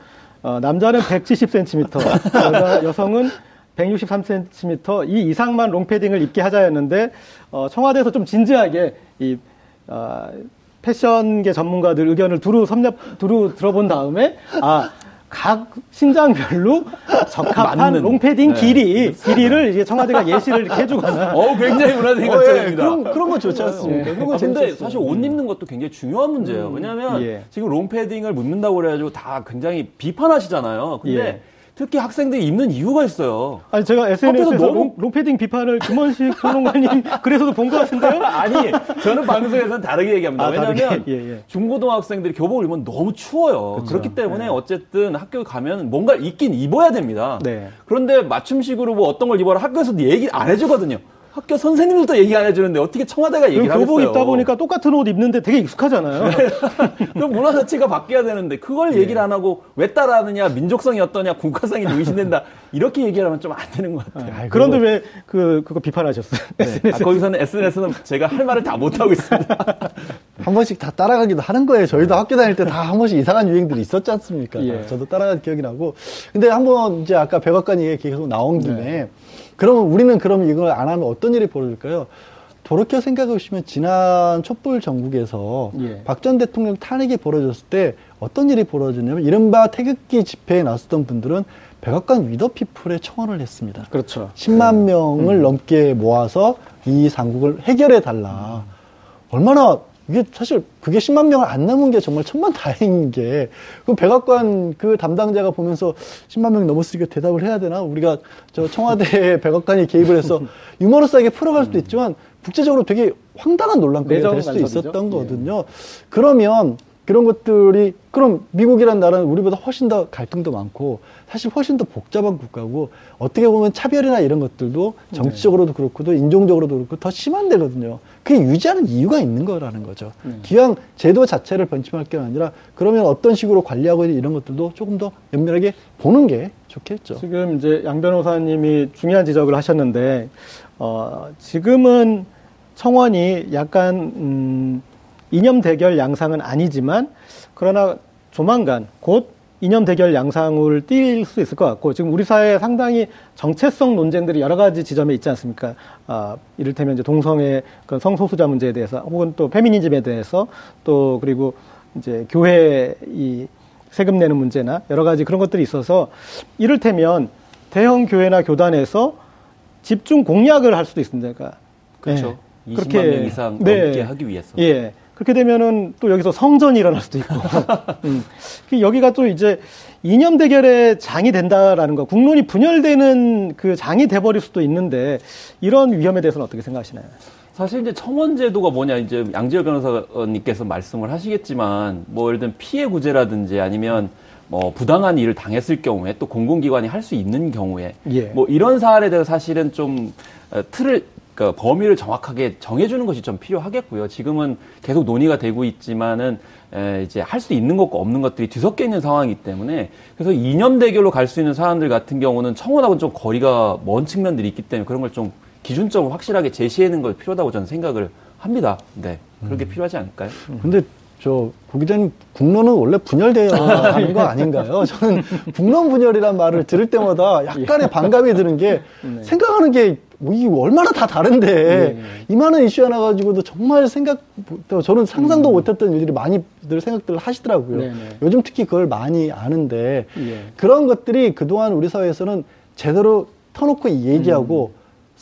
어, 남자는 170cm, 여자, 여성은 163cm 이 이상만 롱패딩을 입게 하자였는데 어, 청와대에서 좀 진지하게 이 어, 패션계 전문가들 의견을 두루 섭렵 두루 들어본 다음에 아. 각 신장별로 적합한. 롱패딩 네. 길이 길이를 이제 청와대가 예시를 이렇게 해주거나 어, 굉장히 문화적인 어, 예, 관점입니다. 그런 그런 거 좋지 않습니까? 그런 거 아, 근데. 사실 옷 입는 것도 굉장히 중요한 문제예요. 왜냐하면 예. 지금 롱패딩을 묻는다고 그래가지고 다 굉장히 비판하시잖아요. 근데 예. 특히 학생들이 입는 이유가 있어요. 아니 제가 SNS에서 너무- 롱, 롱패딩 비판을 김헌식 평론가님 그래서도 본 것 같은데요? 아니, 저는 방송에서는 다르게 얘기합니다. 아, 왜냐하면? 예, 예. 중고등학생들이 교복을 입으면 너무 추워요. 그렇기 때문에 어쨌든 학교에 가면 뭔가 입긴 입어야 됩니다. 네. 그런데 맞춤식으로 뭐 어떤 걸 입어라 학교에서도 얘기 안 해주거든요. 학교 선생님들도 얘기 안 해주는데 어떻게 청와대가 얘기를 하겠어요? 교복 입다 보니까 똑같은 옷 입는데 되게 익숙하잖아요. 그 문화 자체가 바뀌어야 되는데 그걸 네. 얘기를 안 하고 왜 따라하느냐 민족성이 어떠냐 국가성이 의심된다 이렇게 얘기를 하면 좀 안 되는 것 같아요. 그런데 왜 그 그거 비판하셨어요? 네. 아, 거기서는 SNS는 제가 할 말을 다 못 하고 있습니다. 한 번씩 다 따라가기도 하는 거예요. 저희도 학교 다닐 때 다 한 번씩 이상한 유행들이 있었지 않습니까? 예. 저도 따라간 기억이 나고. 근데 한번 이제 아까 백악관 얘기 계속 나온 김에 그러면 우리는 그럼 이걸 안 하면 어떤 일이 벌어질까요? 돌이켜 생각해 보시면 지난 촛불 전국에서 예. 박전 대통령 탄핵이 벌어졌을 때 어떤 일이 벌어졌냐면 이른바 태극기 집회에 나섰던 분들은 백악관 위더피플에 청원을 했습니다. 그렇죠. 10만 명을 넘게 모아서 이 상국을 해결해 달라. 얼마나 이게 사실 그게 10만 명을 안 넘은 게 정말 천만 다행인 게 그 백악관 그 담당자가 보면서 10만 명이 넘었으니까 대답을 해야 되나 우리가 저 청와대 백악관이 개입을 해서 유머러스하게 풀어갈 수도 있지만 국제적으로 되게 황당한 논란거리가 될 수도. 있었던 거거든요. 그러면 그런 것들이 그럼 미국이란 나라는 우리보다 훨씬 더 갈등도 많고 사실 훨씬 더 복잡한 국가고 어떻게 보면 차별이나 이런 것들도 정치적으로도 그렇고 또 인종적으로도 그렇고 더 심한 데거든요. 그게 유지하는 이유가 있는 거라는 거죠. 기왕 제도 자체를 번침할 게 아니라 그러면 어떤 식으로 관리하고 있는 이런 것들도 조금 더 면밀하게 보는 게 좋겠죠. 지금 이제 양 변호사님이 중요한 지적을 하셨는데 어, 지금은 청원이 약간 음, 이념 대결 양상은 아니지만 그러나 조만간 곧 이념 대결 양상을 띌 수 있을 것 같고 지금 우리 사회에 상당히 정체성 논쟁들이 여러 가지 지점에 있지 않습니까? 아, 이를테면 이제 동성애 그 성소수자 문제에 대해서 혹은 또 페미니즘에 대해서 또 그리고 이제 교회 이 세금 내는 문제나 여러 가지 그런 것들이 있어서 이를테면 대형 교회나 교단에서 집중 공약을 할 수도 있습니다. 그러니까 그렇죠. 네. 20만 그렇게- 명 이상 네. 넘게 하기 위해서. 예. 그렇게 되면은 또 여기서 성전이 일어날 수도 있고. 음. 그 여기가 또 이제 이념 대결의 장이 된다라는 거, 국론이 분열되는 그 장이 돼버릴 수도 있는데 이런 위험에 대해서는 어떻게 생각하시나요? 사실 이제 청원 제도가 뭐냐 이제 양지열 변호사님께서 말씀을 하시겠지만 뭐 예를 들면 피해 구제라든지 아니면 뭐 부당한 일을 당했을 경우에 또 공공기관이 할 수 있는 경우에 예. 뭐 이런 사안에 대해서 사실은 좀 어, 틀을 그러니까 범위를 정확하게 정해주는 것이 좀 필요하겠고요. 지금은 계속 논의가 되고 있지만은 에, 이제 할 수 있는 것과 없는 것들이 뒤섞여 있는 상황이기 때문에 그래서 이념 대결로 갈 수 있는 사안들 같은 경우는 청원하고는 좀 거리가 먼 측면들이 있기 때문에 그런 걸 좀 기준점을 확실하게 제시하는 걸 필요하다고 저는 생각을 합니다. 네, 그렇게 필요하지 않을까요? 근데 저 고 기자님 국론은 원래 분열되어 가는 거 아닌가요? 저는 국론 분열이란 말을 들을 때마다 약간의 반감이 드는 게 생각하는 게뭐 이게 얼마나 다 다른데 이 많은 이슈 하나 가지고도 정말 생각 저는 상상도 못했던 일들이 많이들 생각들을 하시더라고요. 네네. 요즘 특히 그걸 많이 아는데 예. 그런 것들이 그동안 우리 사회에서는 제대로 터놓고 얘기하고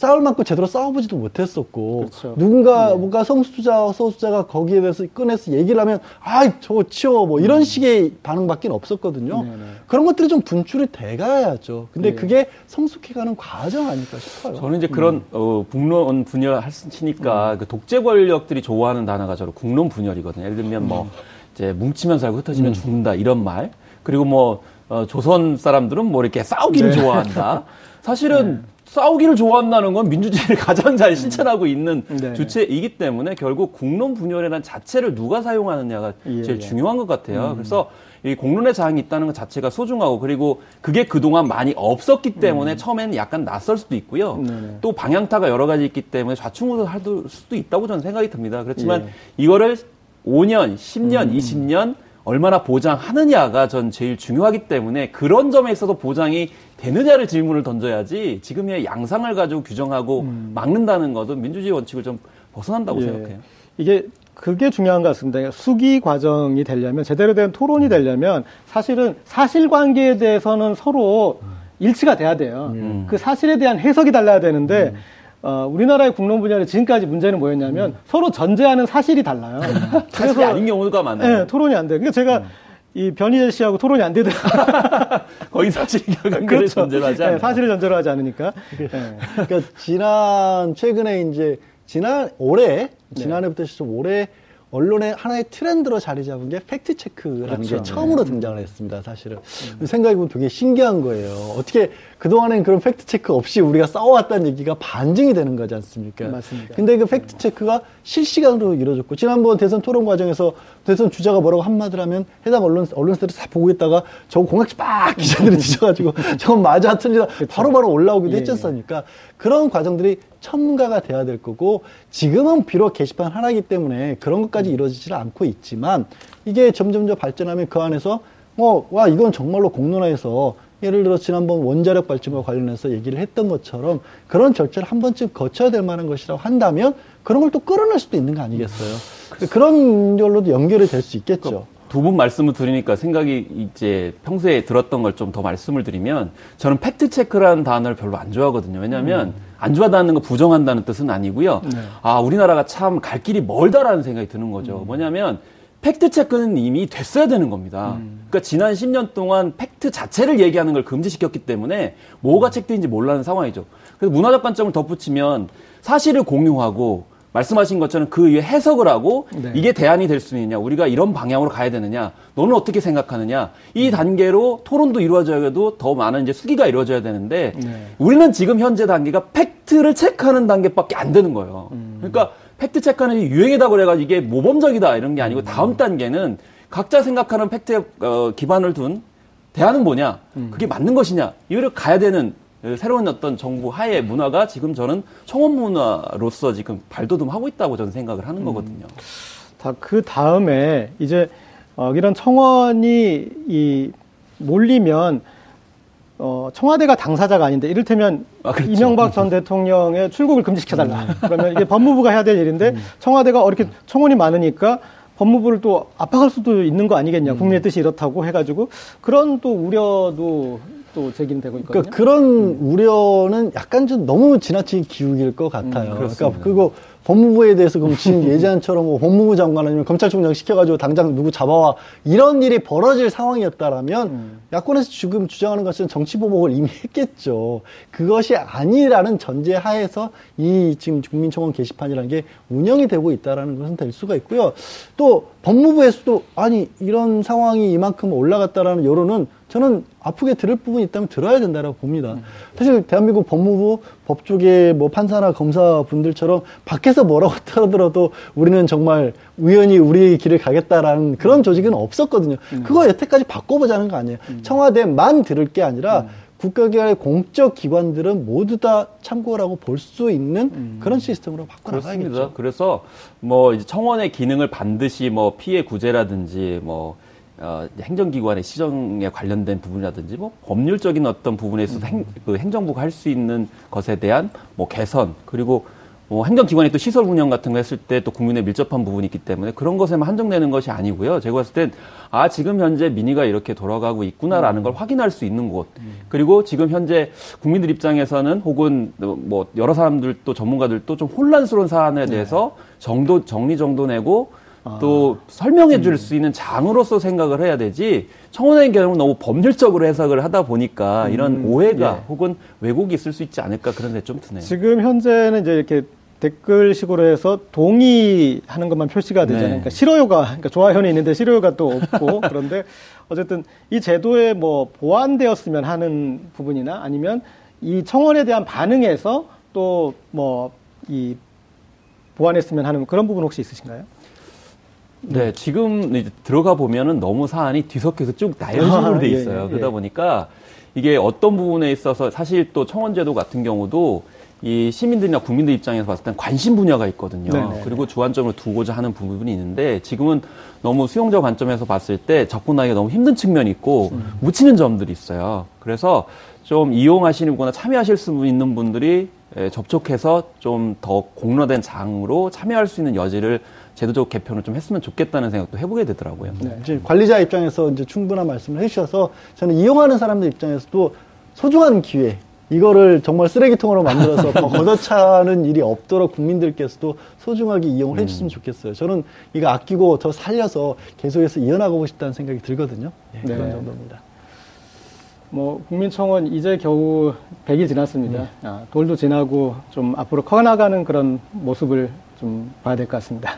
싸울 만큼 제대로 싸워보지도 못했었고 그렇죠. 누군가 네. 뭔가 성수자 소수자가 거기에 대해서 꺼내서 얘기를 하면 아이 저거 치워 뭐 이런 식의 반응밖에 없었거든요. 음. 네네. 그런 것들이 좀 분출이 돼가야죠. 근데 네. 그게 성숙해가는 과정 아닐까 싶어요. 저는 이제 그런 음. 어, 국론 분열 하시니까 그 독재 권력들이 좋아하는 단어가 저로 국론 분열이거든요. 예를 들면 음. 뭐 이제 뭉치면 살고 흩어지면 죽는다 이런 말. 그리고 뭐 어, 조선 사람들은 뭐 이렇게 싸우기를 네. 좋아한다. 사실은 싸우기를 좋아한다는 건 민주주의를 가장 잘 실천하고 있는 네. 주체이기 때문에 결국 국론 분열이라는 자체를 누가 사용하느냐가 예, 제일 예. 중요한 것 같아요. 그래서 이 공론의 장이 있다는 것 자체가 소중하고 그리고 그게 그동안 많이 없었기 때문에 처음에는 약간 낯설 수도 있고요. 음. 네네. 또 방향타가 여러 가지 있기 때문에 좌충우돌 할 수도 있다고 저는 생각이 듭니다. 그렇지만 예. 음. 이거를 5년, 10년, 20년 얼마나 보장하느냐가 전 제일 중요하기 때문에 그런 점에 있어서 보장이 되느냐를 질문을 던져야지 지금의 양상을 가지고 규정하고 막는다는 것은 민주주의 원칙을 좀 벗어난다고 음. 예. 생각해요. 이게 그게 중요한 것 같습니다. 수기 과정이 되려면 제대로 된 토론이 되려면 사실은 사실관계에 대해서는 서로 일치가 돼야 돼요. 음. 그 사실에 대한 해석이 달라야 되는데 어, 우리나라의 국론 분야의 지금까지 문제는 뭐였냐면 서로 전제하는 사실이 달라요. 사실이 아닌 경우가 많아요. 네, 토론이 안 돼. 그러니까 제가 이 변희재 씨하고 토론이 안 되더라고요. 거의 사실관계를 전제로 하지 않아요. 네, 사실을 전제로 하지 않으니까. 네. 그러니까 지난 최근에 이제 지난 올해 네. 지난해부터 시작 올해 언론의 하나의 트렌드로 자리 잡은 게 팩트 체크라는 그렇죠. 게 처음으로 등장을 했습니다. 사실은 생각해 보면 되게 신기한 거예요. 어떻게 그 동안엔 그런 팩트 체크 없이 우리가 싸워왔다는 얘기가 반증이 되는 거지 않습니까? 맞습니다. 근데 그 팩트 체크가 실시간으로 이루어졌고 지난번 대선 토론 과정에서 대선 주자가 뭐라고 한마디를 하면 해당 언론 언론사들이 다 보고 있다가 저거 공약지 막 기자들이 뒤져가지고 저건 맞아 틀리다 바로바로 올라오기도 예, 했지 않습니까? 그런 과정들이 첨가가 돼야 될 거고 지금은 비록 게시판 하나이기 때문에 그런 것까지 이루어지지는 않고 있지만 이게 점점점 발전하면 그 안에서 어, 와 이건 정말로 공론화에서 예를 들어 지난번 원자력 발전과 관련해서 얘기를 했던 것처럼 그런 절차를 한 번쯤 거쳐야 될 만한 것이라고 한다면 그런 걸 또 끌어낼 수도 있는 거 아니겠어요? 그런 걸로도 연결이 될 수 있겠죠. 두분 말씀을 드리니까 생각이 이제 평소에 들었던 걸 좀 더 말씀을 드리면 저는 팩트 체크라는 단어를 별로 안 좋아하거든요. 왜냐하면 음. 안 좋아하다는 거 부정한다는 뜻은 아니고요. 네. 아 우리나라가 참 갈 길이 멀다라는 생각이 드는 거죠. 음. 뭐냐면 팩트 체크는 이미 됐어야 되는 겁니다. 음. 그러니까 지난 10년 동안 팩트 자체를 얘기하는 걸 금지시켰기 때문에 뭐가 팩트인지 모르는 상황이죠. 그래서 문화적 관점을 덧붙이면 사실을 공유하고 말씀하신 것처럼 그 위에 해석을 하고 네. 이게 대안이 될 수 있느냐, 우리가 이런 방향으로 가야 되느냐, 너는 어떻게 생각하느냐, 음. 이 단계로 토론도 이루어져야도 더 많은 이제 숙의가 이루어져야 되는데 네. 우리는 지금 현재 단계가 팩트를 체크하는 단계밖에 안 되는 거예요. 음. 그러니까 팩트 체크하는 게 유행이다 그래가지고 이게 모범적이다 이런 게 아니고 음. 다음 단계는 각자 생각하는 팩트에 어, 기반을 둔 대안은 뭐냐, 음. 그게 맞는 것이냐, 이거를 가야 되는 어, 새로운 어떤 정부 하에 문화가 지금 저는 청원 문화로서 지금 발돋움하고 있다고 저는 생각을 음. 하는 거거든요. 다그 다음에 이제 어, 이런 청원이 이 몰리면 어, 청와대가 당사자가 아닌데 이를테면 아, 그렇죠. 이명박 전 대통령의 출국을 금지시켜달라. 그러면 이게 법무부가 해야 될 일인데 청와대가 어, 이렇게 청원이 많으니까 법무부를 또 압박할 수도 있는 거 아니겠냐. 국민의 뜻이 이렇다고 해가지고 그런 또 우려도 또 제기되고 있거든요. 그러니까 그런 우려는 약간 좀 너무 지나친 기우일 것 같아요. 음, 그러니까. 그리고 법무부에 대해서 그럼 지금 예전처럼 뭐 법무부 장관 아니면 검찰총장 시켜가지고 당장 누구 잡아와 이런 일이 벌어질 상황이었다라면 음. 야권에서 지금 주장하는 것은 정치 보복을 이미 했겠죠. 그것이 아니라는 전제 하에서 이 지금 국민청원 게시판이라는 게 운영이 되고 있다라는 것은 될 수가 있고요. 또 법무부에서도 아니 이런 상황이 이만큼 올라갔다라는 여론은 저는 아프게 들을 부분이 있다면 들어야 된다라고 봅니다. 사실 대한민국 법무부 법조계 뭐 판사나 검사 분들처럼 밖에서 뭐라고 하더라도 우리는 정말 우연히 우리의 길을 가겠다라는 그런 조직은 없었거든요. 그거 여태까지 바꿔보자는 거 아니에요. 청와대만 들을 게 아니라 국가기관의 공적 기관들은 모두 다 참고라고 볼 수 있는 그런 시스템으로 바꿔나가야겠죠. 그렇습니다. 그래서 뭐 이제 청원의 기능을 반드시 뭐 피해 구제라든지 뭐 어, 행정기관의 시정에 관련된 부분이라든지 뭐 법률적인 어떤 부분에 있어서 행, 그 행정부가 할 수 있는 것에 대한 뭐 개선 그리고 뭐 행정기관이 또 시설 운영 같은 거 했을 때 또 국민에 밀접한 부분이 있기 때문에 그런 것에만 한정되는 것이 아니고요. 제가 봤을 땐, 아, 지금 현재 민의가 이렇게 돌아가고 있구나라는 걸 확인할 수 있는 곳. 그리고 지금 현재 국민들 입장에서는 혹은 뭐 여러 사람들도 전문가들 도 좀 혼란스러운 사안에 대해서 정도, 정리 정도 내고 또 설명해 줄 수 있는 장으로서 생각을 해야 되지 청원의 경우는 너무 법률적으로 해석을 하다 보니까 이런 오해가 예. 혹은 왜곡이 있을 수 있지 않을까 그런 데좀 드네요. 지금 현재는 이제 이렇게 댓글식으로 해서 동의하는 것만 표시가 되잖아요. 네. 그러니까 싫어요가, 그러니까 좋아요는 있는데 싫어요가 또 없고 그런데 어쨌든 이 제도에 뭐 보완되었으면 하는 부분이나 아니면 이 청원에 대한 반응에서 또 뭐 이 보완했으면 하는 그런 부분 혹시 있으신가요? 네, 지금 이제 들어가 보면은 너무 사안이 뒤섞여서 쭉 나열식으로 돼 예, 있어요. 예, 그러다 예. 보니까 이게 어떤 부분에 있어서 사실 또 청원제도 같은 경우도 이 시민들이나 국민들 입장에서 봤을 땐 관심 분야가 있거든요. 네네. 그리고 주안점을 두고자 하는 부분이 있는데 지금은 너무 수용자 관점에서 봤을 때 접근하기가 너무 힘든 측면이 있고 묻히는 점들이 있어요. 그래서 좀 이용하시는 거나 참여하실 수 있는 분들이 에, 접촉해서 좀 더 공론화된 장으로 참여할 수 있는 여지를 제도적 개편을 좀 했으면 좋겠다는 생각도 해보게 되더라고요. 네, 이제 관리자 입장에서 이제 충분한 말씀을 해주셔서 저는 이용하는 사람들 입장에서도 소중한 기회 이거를 정말 쓰레기통으로 만들어서 더 걷어차는 일이 없도록 국민들께서도 소중하게 이용을 해주셨으면 좋겠어요. 저는 이거 아끼고 더 살려서 계속해서 이어나가고 싶다는 생각이 들거든요. 예, 네. 그런 정도입니다. 뭐 국민청원 이제 겨우 100이 지났습니다. 아, 돌도 지나고 좀 앞으로 커나가는 그런 모습을 좀 봐야 될 것 같습니다.